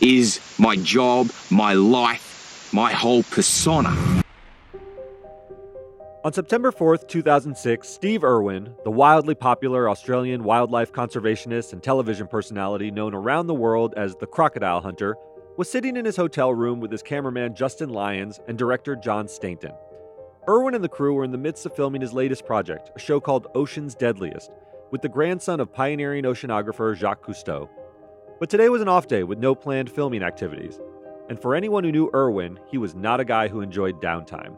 is my job, my life, my whole persona. On September 4th, 2006, Steve Irwin, the wildly popular Australian wildlife conservationist and television personality known around the world as the Crocodile Hunter, was sitting in his hotel room with his cameraman Justin Lyons and director John Stainton. Irwin and the crew were in the midst of filming his latest project, a show called Ocean's Deadliest, with the grandson of pioneering oceanographer Jacques Cousteau. But today was an off day with no planned filming activities. And for anyone who knew Irwin, he was not a guy who enjoyed downtime.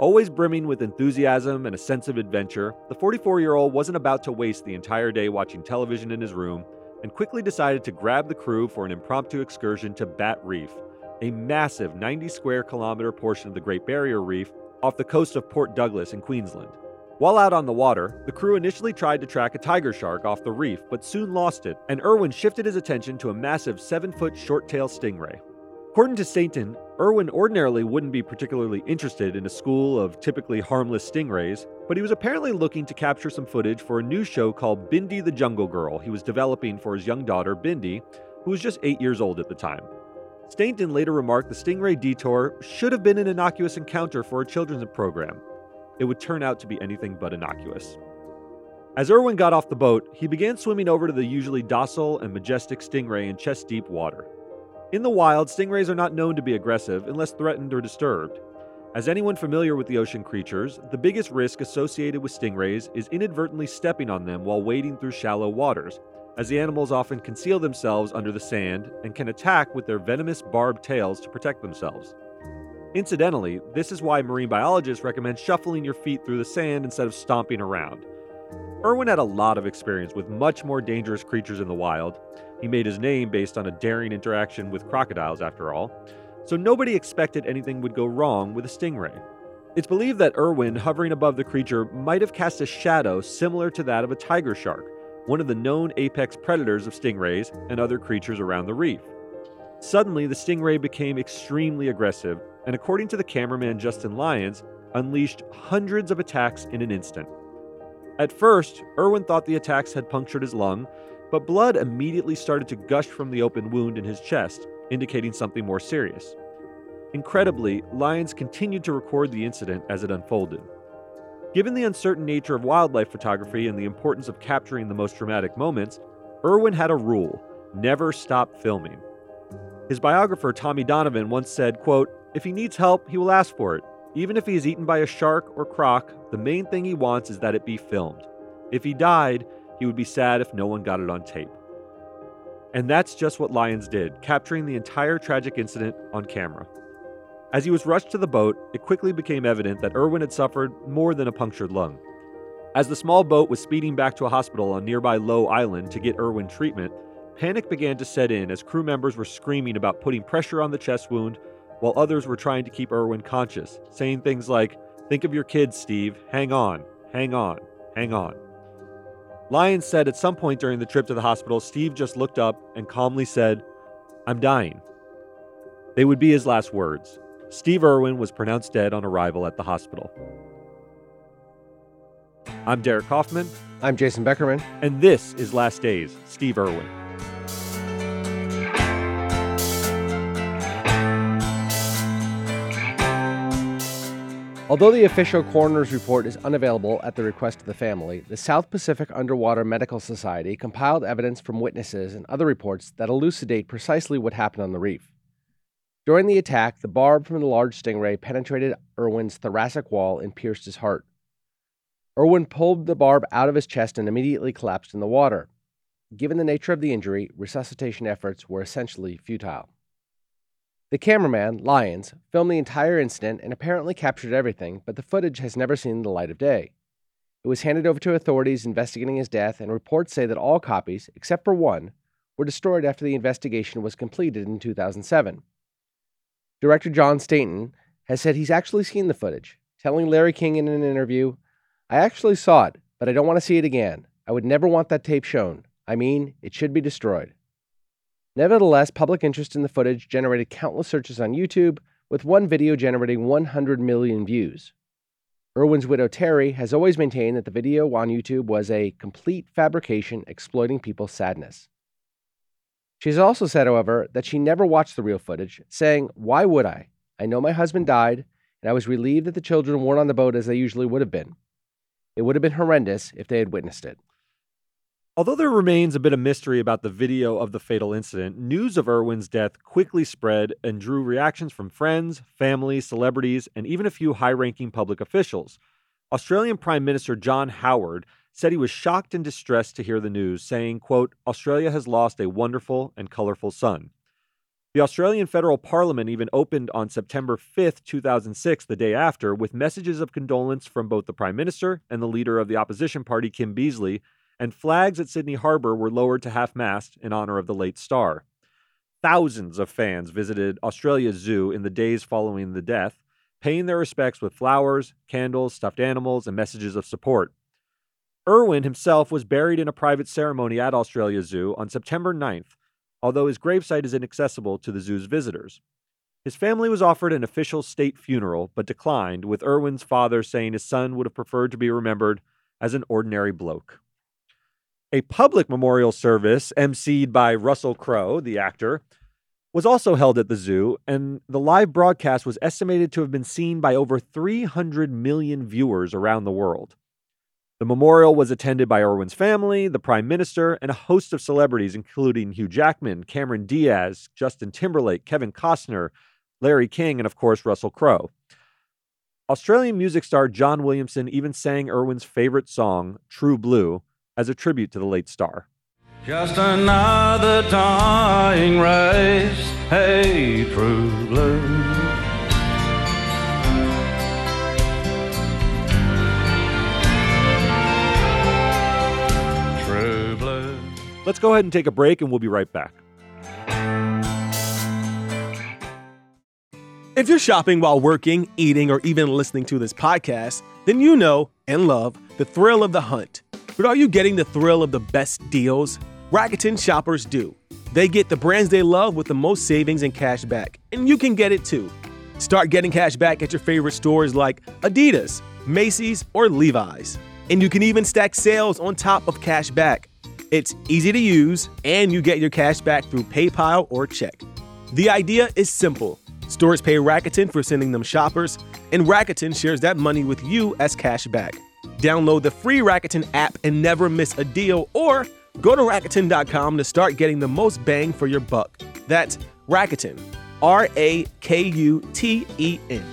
Always brimming with enthusiasm and a sense of adventure, the 44 year old wasn't about to waste the entire day watching television in his room and quickly decided to grab the crew for an impromptu excursion to Bat Reef, a massive 90 square kilometer portion of the Great Barrier Reef off the coast of Port Douglas in Queensland. While out on the water, the crew initially tried to track a tiger shark off the reef, but soon lost it, and Irwin shifted his attention to a massive 7 foot short tail stingray. According to Stainton, Irwin ordinarily wouldn't be particularly interested in a school of typically harmless stingrays, but he was apparently looking to capture some footage for a new show called Bindi the Jungle Girl he was developing for his young daughter, Bindi, who was just 8 years old at the time. Stainton later remarked the stingray detour should have been an innocuous encounter for a children's program, it would turn out to be anything but innocuous. As Irwin got off the boat, he began swimming over to the usually docile and majestic stingray in chest deep water. In the wild, stingrays are not known to be aggressive unless threatened or disturbed. As anyone familiar with the ocean creatures, the biggest risk associated with stingrays is inadvertently stepping on them while wading through shallow waters, as the animals often conceal themselves under the sand and can attack with their venomous barbed tails to protect themselves. Incidentally, this is why marine biologists recommend shuffling your feet through the sand instead of stomping around. Irwin had a lot of experience with much more dangerous creatures in the wild. He made his name based on a daring interaction with crocodiles, after all, so nobody expected anything would go wrong with a stingray. It's believed that Irwin, hovering above the creature, might have cast a shadow similar to that of a tiger shark, one of the known apex predators of stingrays and other creatures around the reef. Suddenly, the stingray became extremely aggressive and according to the cameraman Justin Lyons, unleashed hundreds of attacks in an instant. At first, Irwin thought the attacks had punctured his lung, but blood immediately started to gush from the open wound in his chest, indicating something more serious. Incredibly, Lyons continued to record the incident as it unfolded. Given the uncertain nature of wildlife photography and the importance of capturing the most dramatic moments, Irwin had a rule never stop filming. His biographer Tommy Donovan once said, quote, if he needs help, he will ask for it. Even if he is eaten by a shark or croc, the main thing he wants is that it be filmed. If he died, he would be sad if no one got it on tape. And that's just what Lyons did, capturing the entire tragic incident on camera. As he was rushed to the boat, it quickly became evident that Irwin had suffered more than a punctured lung. As the small boat was speeding back to a hospital on nearby Low Island to get Irwin treatment, panic began to set in as crew members were screaming about putting pressure on the chest wound while others were trying to keep Irwin conscious, saying things like, Think of your kids, Steve. Hang on, hang on, hang on. Lyons said at some point during the trip to the hospital, Steve just looked up and calmly said, I'm dying. They would be his last words. Steve Irwin was pronounced dead on arrival at the hospital. I'm Derek Kaufman. I'm Jason Beckerman. And this is Last Days, Steve Irwin. Although the official coroner's report is unavailable at the request of the family, the South Pacific Underwater Medical Society compiled evidence from witnesses and other reports that elucidate precisely what happened on the reef. During the attack, the barb from the large stingray penetrated Irwin's thoracic wall and pierced his heart. Irwin pulled the barb out of his chest and immediately collapsed in the water. Given the nature of the injury, resuscitation efforts were essentially futile. The cameraman, Lyons, filmed the entire incident and apparently captured everything, but the footage has never seen the light of day. It was handed over to authorities investigating his death, and reports say that all copies, except for one, were destroyed after the investigation was completed in 2007, Director John Stainton has said he's actually seen the footage, telling Larry King in an interview, I actually saw it, but I don't want to see it again. I would never want that tape shown. I mean, it should be destroyed. Nevertheless, public interest in the footage generated countless searches on YouTube, with one video generating 100 million views. Irwin's widow Terri has always maintained that the video on YouTube was a complete fabrication exploiting people's sadness. She has also said, however, that she never watched the real footage, saying, Why would I? I know my husband died, and I was relieved that the children weren't on the boat as they usually would have been. It would have been horrendous if they had witnessed it. Although there remains a bit of mystery about the video of the fatal incident, news of Irwin's death quickly spread and drew reactions from friends, family, celebrities, and even a few high ranking public officials. Australian Prime Minister John Howard said he was shocked and distressed to hear the news, saying, quote, Australia has lost a wonderful and colorful son. The Australian Federal Parliament even opened on September 5th, 2006, the day after, with messages of condolence from both the Prime Minister and the leader of the opposition party, Kim Beazley, and flags at Sydney Harbour were lowered to half mast in honor of the late star. Thousands of fans visited Australia's zoo in the days following the death, paying their respects with flowers, candles, stuffed animals, and messages of support. Irwin himself was buried in a private ceremony at Australia Zoo on September 9th, although his gravesite is inaccessible to the zoo's visitors. His family was offered an official state funeral, but declined, with Irwin's father saying his son would have preferred to be remembered as an ordinary bloke. A public memorial service, emceed by Russell Crowe, the actor, was also held at the zoo, and the live broadcast was estimated to have been seen by over 300 million viewers around the world. The memorial was attended by Irwin's family, the Prime Minister, and a host of celebrities, including Hugh Jackman, Cameron Diaz, Justin Timberlake, Kevin Costner, Larry King, and of course, Russell Crowe. Australian music star John Williamson even sang Irwin's favorite song, True Blue, as a tribute to the late star. Just another dying race, hey, true blue. True blue. Let's go ahead and take a break, and we'll be right back. If you're shopping while working, eating, or even listening to this podcast, then you know and love the thrill of the hunt. But are you getting the thrill of the best deals? Rakuten shoppers do. They get the brands they love with the most savings and cash back, and you can get it too. Start getting cash back at your favorite stores like Adidas, Macy's, or Levi's. And you can even stack sales on top of cash back. It's easy to use, and you get your cash back through PayPal or check. The idea is simple. Stores pay Rakuten for sending them shoppers, and Rakuten shares that money with you as cash back. Download the free Rakuten app and never miss a deal, or go to Rakuten.com to start getting the most bang for your buck. That's Rakuten, R A K U T E N.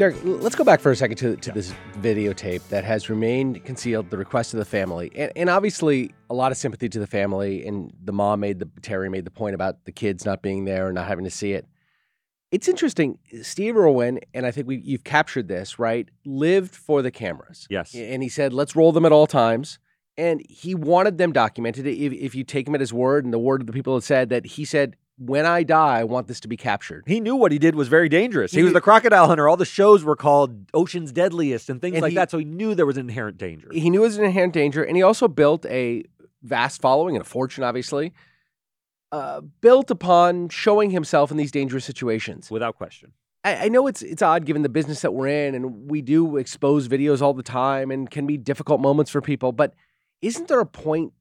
Derek, let's go back for a second to, to this videotape that has remained concealed, the request of the family. And, and obviously, a lot of sympathy to the family. And the mom made the, Terri made the point about the kids not being there and not having to see it. It's interesting. Steve Irwin, and I think we, you've captured this, right? Lived for the cameras. Yes. And he said, let's roll them at all times. And he wanted them documented. If, if you take him at his word and the word of the people that said that he said, when I die, I want this to be captured. He knew what he did was very dangerous. He, He was the crocodile hunter. All the shows were called Ocean's Deadliest and things And like he- that. So he knew there was an inherent danger. He knew it was an inherent danger, and he also built a vast following and a fortune, obviously, uh, built upon showing himself in these dangerous situations. without question. I, I know it's it's odd given the business that we're in, and we do expose videos all the time, and can be difficult moments for people. But isn't there a point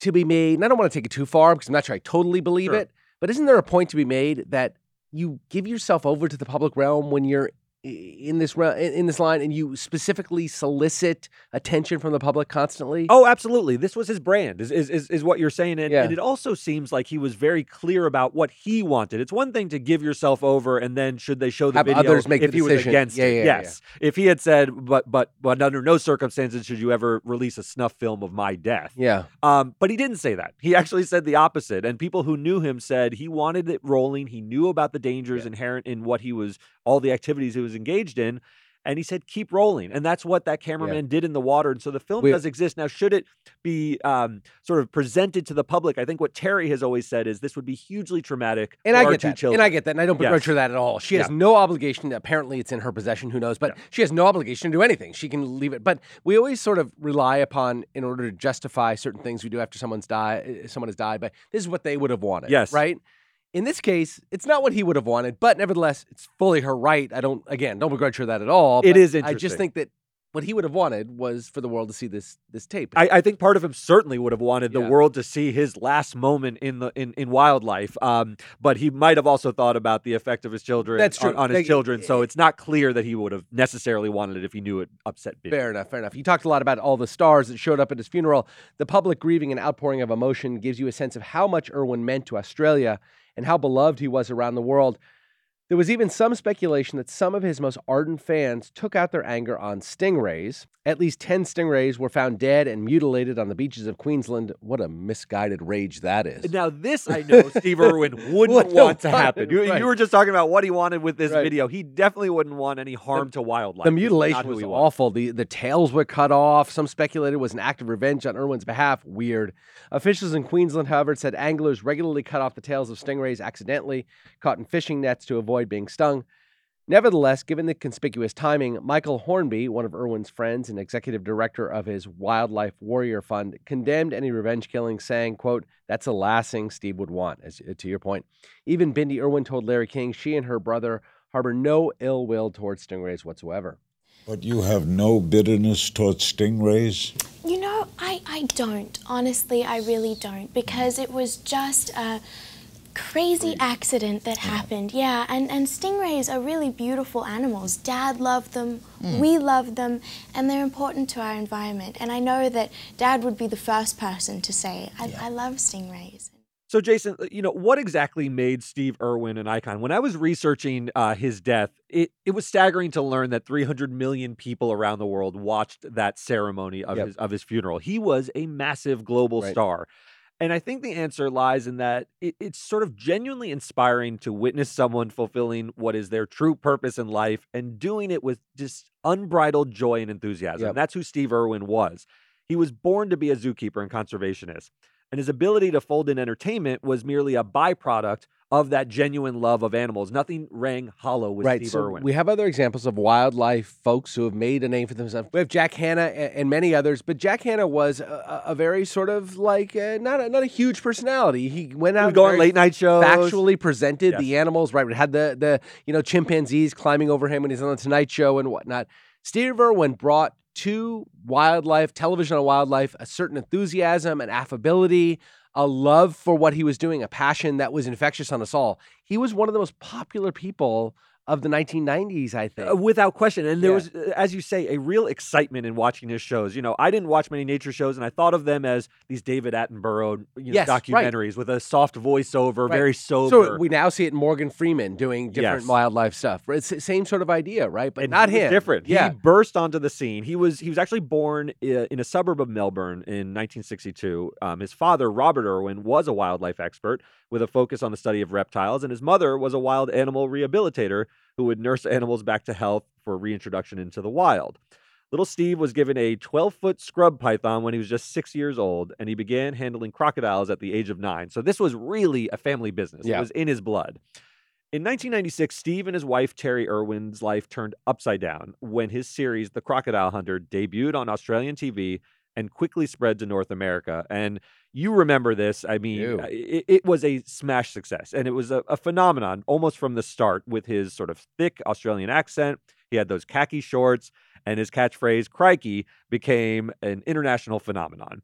to be made? And I don't want to take it too far because I'm not sure I totally believe Sure. it. But isn't there a point to be made that you give yourself over to the public realm when you're in this in this line, and you specifically solicit attention from the public constantly? Oh, absolutely. This was his brand, is is is, what you're saying. And, Yeah. and it also seems like he was very clear about what he wanted. It's one thing to give yourself over and then should they show the Have video others make the if he was against yeah, yeah, yes. If he had said, but but but under no circumstances should you ever release a snuff film of my death. yeah. Um, but he didn't say that. He actually said the opposite. And people who knew him said he wanted it rolling. He knew about the dangers inherent in what he was, all the activities he was engaged in. and he said, "Keep rolling," and that's what that cameraman did in the water. And so the film We- does exist now. Should it be um, sort of presented to the public? I think what Terri has always said is this would be hugely traumatic. And for I get two that. children. And I get that. And I don't Yes. begrudge her that at all. She has no obligation. Apparently, it's in her possession. Who knows? But she has no obligation to do anything. She can leave it. But we always sort of rely upon, in order to justify certain things we do after someone's died, someone has died. But this is what they would have wanted. Yes. Right. In this case, it's not what he would have wanted, but nevertheless, it's fully her right. I don't, again, don't begrudge her that at all. It is I interesting. just think that what he would have wanted was for the world to see this this tape. I, I think part of him certainly would have wanted the Yeah. world to see his last moment in the in, in wildlife. Um, but he might have also thought about the effect of his children That's on, true. on his Like, children. So it's not clear that he would have necessarily wanted it if he knew it upset Bindi. Fair enough, fair enough. You talked a lot about all the stars that showed up at his funeral. The public grieving and outpouring of emotion gives you a sense of how much Irwin meant to Australia and how beloved he was around the world. There was even some speculation that some of his most ardent fans took out their anger on stingrays. At least 10 stingrays were found dead and mutilated on the beaches of Queensland. What a misguided rage that is. Now this I know Steve Irwin wouldn't want to happen. You, right. you were just talking about what he wanted with this Right. video. He definitely wouldn't want any harm to wildlife. The This is not mutilation was was. awful. The the tails were cut off. Some speculated it was an act of revenge on Irwin's behalf. Weird. Officials in Queensland, however, said anglers regularly cut off the tails of stingrays accidentally, caught in fishing nets to avoid being stung. Nevertheless, given the conspicuous timing, Michael Hornby, one of Irwin's friends and executive director of his Wildlife Warrior Fund, condemned any revenge killing, saying, quote, that's the last thing Steve would want, as, uh, to your point. Even Bindi Irwin told Larry King she and her brother harbor no ill will towards stingrays whatsoever. But you have no bitterness towards stingrays? You know, I, I don't. Honestly, I really don't. Because it was just a crazy accident that happened. Yeah, and, and stingrays are really beautiful animals. Dad loved them, we love them, and they're important to our environment. And I know that Dad would be the first person to say, I, I love stingrays. So, Jason, uh, you know, what exactly made Steve Irwin an icon? When I was researching uh, his death, it, it was staggering to learn that 300 million people around the world watched that ceremony of, Yep. his, of his funeral. He was a massive global Right. star. And I think the answer lies in that it, it's sort of genuinely inspiring to witness someone fulfilling what is their true purpose in life and doing it with just unbridled joy and enthusiasm. Yep. And that's who Steve Irwin was. He was born to be a zookeeper and conservationist and his ability to fold in entertainment was merely a byproduct of that genuine love of animals. Nothing rang hollow with right. Steve so Irwin. we have other examples of wildlife folks who have made a name for themselves. We have Jack Hanna and, many others, but Jack Hanna was a, a very sort of like uh, not a, not a huge personality. He went out would go on very late night shows. factually presented the animals. Right, we had the the you know chimpanzees climbing over him when he's on the Tonight Show and whatnot. Steve Irwin brought to wildlife, television on wildlife, a certain enthusiasm and affability, a love for what he was doing, a passion that was infectious on us all. He was one of the most popular people of the 1990s, I think. Uh, without question. And there Yeah. was, uh, as you say, a real excitement in watching his shows. You know, I didn't watch many nature shows, and I thought of them as these David Attenborough you know, Yes, right. documentaries with a soft voiceover, Right. very sober. So we now see it in Morgan Freeman doing different Yes. wildlife stuff. It's the same sort of idea, right? But and not him. different. Yeah. He burst onto the scene. He was he was actually born in a suburb of Melbourne in 1962. Um, his father, Robert Irwin, was a wildlife expert with a focus on the study of reptiles, and his mother was a wild animal rehabilitator who would nurse animals back to health for reintroduction into the wild. Little Steve was given a 12 foot scrub python when he was just six years old, and he began handling crocodiles at the age of nine. So this was really a family business. Yeah. It was in his blood. In 1996, Steve and his wife Terri Irwin's life turned upside down when his series, The Crocodile Hunter, debuted on Australian TV and quickly spread to North America. And you remember this. I mean, it, it was a smash success and it was a, a phenomenon almost from the start with his sort of thick Australian accent. He had those khaki shorts, and his catchphrase, crikey, became an international phenomenon.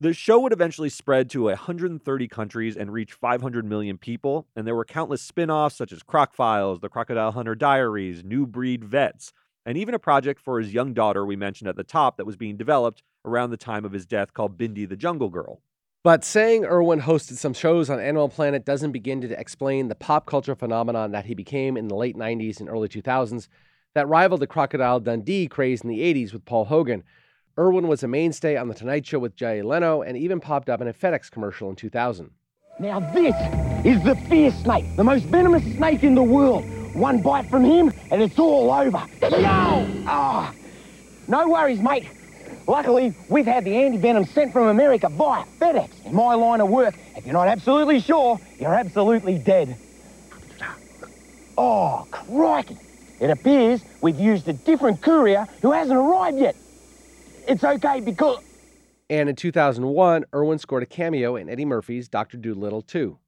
The show would eventually spread to 130 countries and reach 500 million people, and there were countless spin offs such as Croc Files, The Crocodile Hunter Diaries, New Breed Vets, and even a project for his young daughter we mentioned at the top that was being developed around the time of his death called Bindi the Jungle Girl. But saying Irwin hosted some shows on Animal Planet doesn't begin to explain the pop culture phenomenon that he became in the late 90s and early 2000s that rivaled the Crocodile Dundee craze in the 80s with Paul Hogan. Irwin was a mainstay on The Tonight Show with Jay Leno and even popped up in a FedEx commercial in 2000. Now this is the fierce snake, the most venomous snake in the world. One bite from him and it's all over. Yo! Oh, no worries, mate. Luckily, we've had the anti-venom sent from America via FedEx. In my line of work, if you're not absolutely sure, you're absolutely dead. Oh, crikey. It appears we've used a different courier who hasn't arrived yet. It's okay because... And in 2001, Irwin scored a cameo in Eddie Murphy's Dr. Dolittle 2.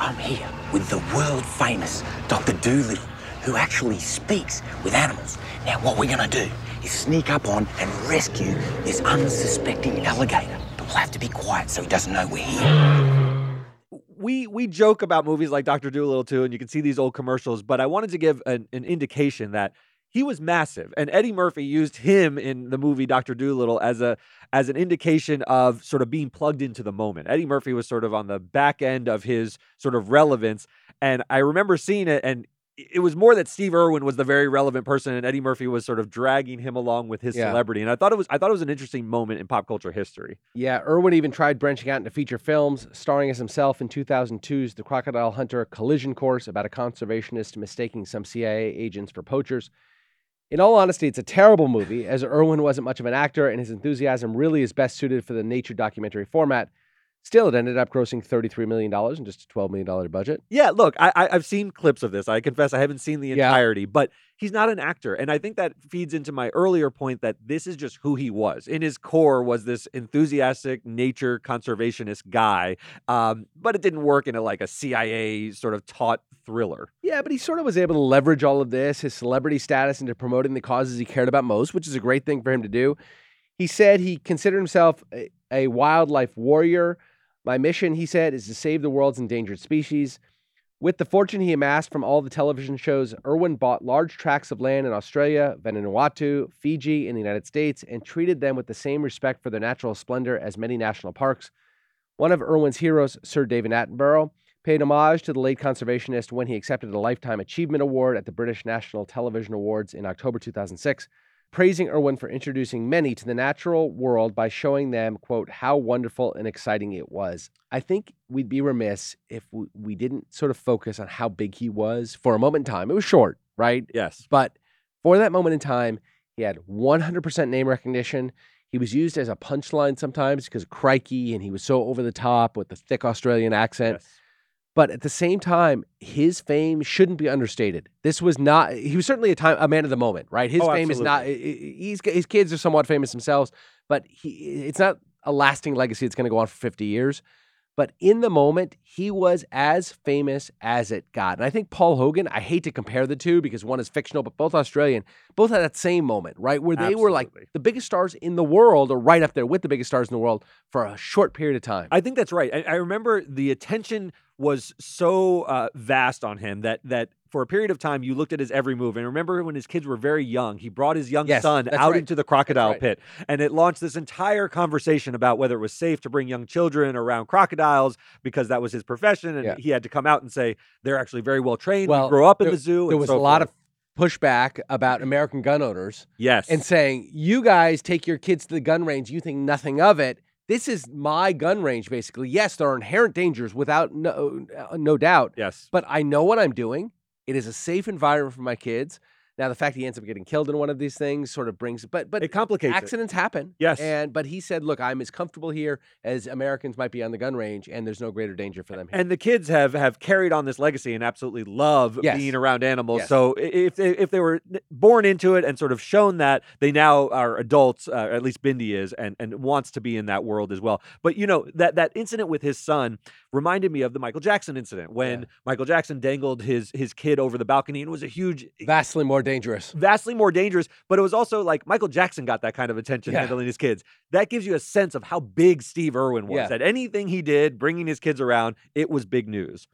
I'm here with the world famous Dr. Dolittle, who actually speaks with animals. Now, what we're to do is sneak up on and rescue this unsuspecting alligator. But we'll have to be quiet so he doesn't know we're here. we we joke about movies like Doctor Dolittle too, and you can see these old commercials. But I wanted to give an, an indication that he was massive, and Eddie Murphy used him in the movie Doctor Dolittle as a as an indication of sort of being plugged into the moment. Eddie Murphy was sort of on the back end of his sort of relevance, and I remember seeing it, and it was more that Steve Irwin was the very relevant person, and Eddie Murphy was sort of dragging him along with his Yeah. celebrity. And I thought it was I thought it was an interesting moment in pop culture history. Yeah, Irwin even tried branching out into feature films, starring as himself in 2002's The Crocodile Hunter Collision Course about a conservationist mistaking some CIA agents for poachers. In all honesty, it's a terrible movie, as Irwin wasn't much of an actor and his enthusiasm really is best suited for the nature documentary format. Still, it ended up grossing $33 million in just a $12 million budget. Yeah, look, I, I I've seen clips of this. I confess I haven't seen the Yeah. entirety, but he's not an actor, and I think that feeds into my earlier point that this is just who he was. In his core, was this enthusiastic nature conservationist guy, um, but it didn't work in a like a CIA sort of taut thriller. Yeah, but he sort of was able to leverage all of this, his celebrity status, into promoting the causes he cared about most, which is a great thing for him to do. He said he considered himself a, a wildlife warrior. My mission, he said, is to save the world's endangered species. With the fortune he amassed from all the television shows, Irwin bought large tracts of land in Australia, Vanuatu, Fiji, and the United States, and treated them with the same respect for their natural splendor as many national parks. One of Irwin's heroes, Sir David Attenborough, paid homage to the late conservationist when he accepted a Lifetime Achievement Award at the British National Television Awards in October 2006, praising Irwin for introducing many to the natural world by showing them, quote, how wonderful and exciting it was. I think we'd be remiss if we, we didn't sort of focus on how big he was for a moment in time. It was short, right? Yes. But for that moment in time, he had 100% name recognition. He was used as a punchline sometimes because of crikey, and he was so over the top with the thick Australian accent. Yes. But at the same time, his fame shouldn't be understated. This was not. He was certainly a time a man of the moment, right? His Oh, fame is not. He's his kids are somewhat famous themselves, but he it's not a lasting legacy that's going to go on for fifty years. But in the moment, he was as famous as it got. And I think Paul Hogan, I hate to compare the two because one is fictional, but both Australian, both had that same moment, right? Where they were like the biggest stars in the world or right up there with the biggest stars in the world for a short period of time. I think that's right. I, I remember the attention was so uh, vast on him that that for a period of time you looked at his every move. And remember when his kids were very young, he brought his young Yes, son out right. into the crocodile right. pit, and it launched this entire conversation about whether it was safe to bring young children around crocodiles because that was his profession, and Yeah. he had to come out and say they're actually very well trained. Well, we grow up in there- the zoo. There was so a lot of pushback about American gun owners yes, and saying, you guys take your kids to the gun range, you think nothing of it. This is my gun range, basically. Yes, there are inherent dangers without no, uh, no doubt, yes. but I know what I'm doing. It is a safe environment for my kids. Now, the fact he ends up getting killed in one of these things sort of brings, but but It complicates it. accidents happen. Yes. and but he said, look, I'm as comfortable here as Americans might be on the gun range, and there's no greater danger for them. Here. And the kids have have carried on this legacy and absolutely love Yes. being around animals. Yes. So if they, if they were born into it and sort of shown that, they now are adults. Uh, at least Bindi is, and and wants to be in that world as well. But you know that that incident with his son reminded me of the Michael Jackson incident when Yeah. Michael Jackson dangled his his kid over the balcony and it was a huge. Vastly more dangerous. Vastly more dangerous, but it was also like Michael Jackson got that kind of attention Yeah. handling his kids. That gives you a sense of how big Steve Irwin was. Yeah. That anything he did, bringing his kids around, it was big news.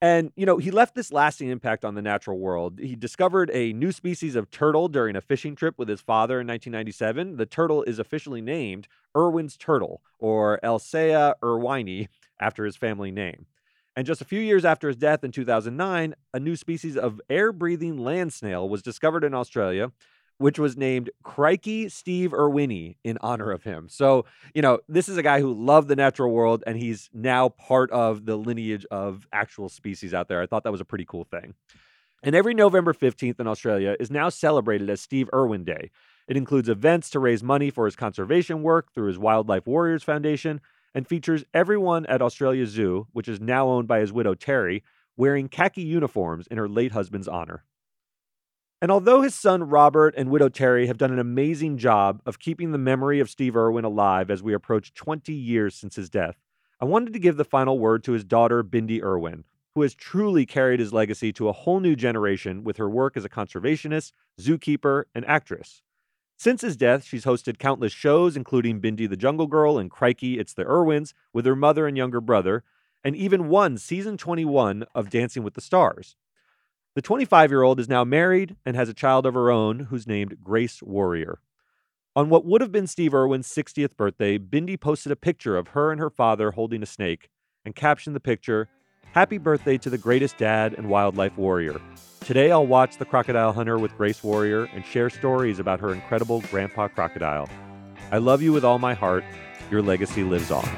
And, you know, he left this lasting impact on the natural world. He discovered a new species of turtle during a fishing trip with his father in 1997. The turtle is officially named Irwin's turtle, or Elseya irwini, after his family name. And just a few years after his death in 2009, a new species of air breathing land snail was discovered in Australia, which was named Crikey steveirwini in honor of him. So, you know, this is a guy who loved the natural world and he's now part of the lineage of actual species out there. I thought that was a pretty cool thing. And every November 15th in Australia is now celebrated as Steve Irwin Day. It includes events to raise money for his conservation work through his Wildlife Warriors Foundation and features everyone at Australia Zoo, which is now owned by his widow Terri, wearing khaki uniforms in her late husband's honor. And although his son Robert and widow Terry have done an amazing job of keeping the memory of Steve Irwin alive as we approach 20 years since his death, I wanted to give the final word to his daughter, Bindi Irwin, who has truly carried his legacy to a whole new generation with her work as a conservationist, zookeeper, and actress. Since his death, she's hosted countless shows, including Bindi the Jungle Girl and Crikey, It's the Irwins, with her mother and younger brother, and even won season 21 of Dancing with the Stars. The 25 year old is now married and has a child of her own who's named Grace Warrior. On what would have been Steve Irwin's 60th birthday, Bindi posted a picture of her and her father holding a snake and captioned the picture, Happy birthday to the greatest dad and wildlife warrior. Today I'll watch The Crocodile Hunter with Grace Warrior and share stories about her incredible grandpa crocodile. I love you with all my heart. Your legacy lives on.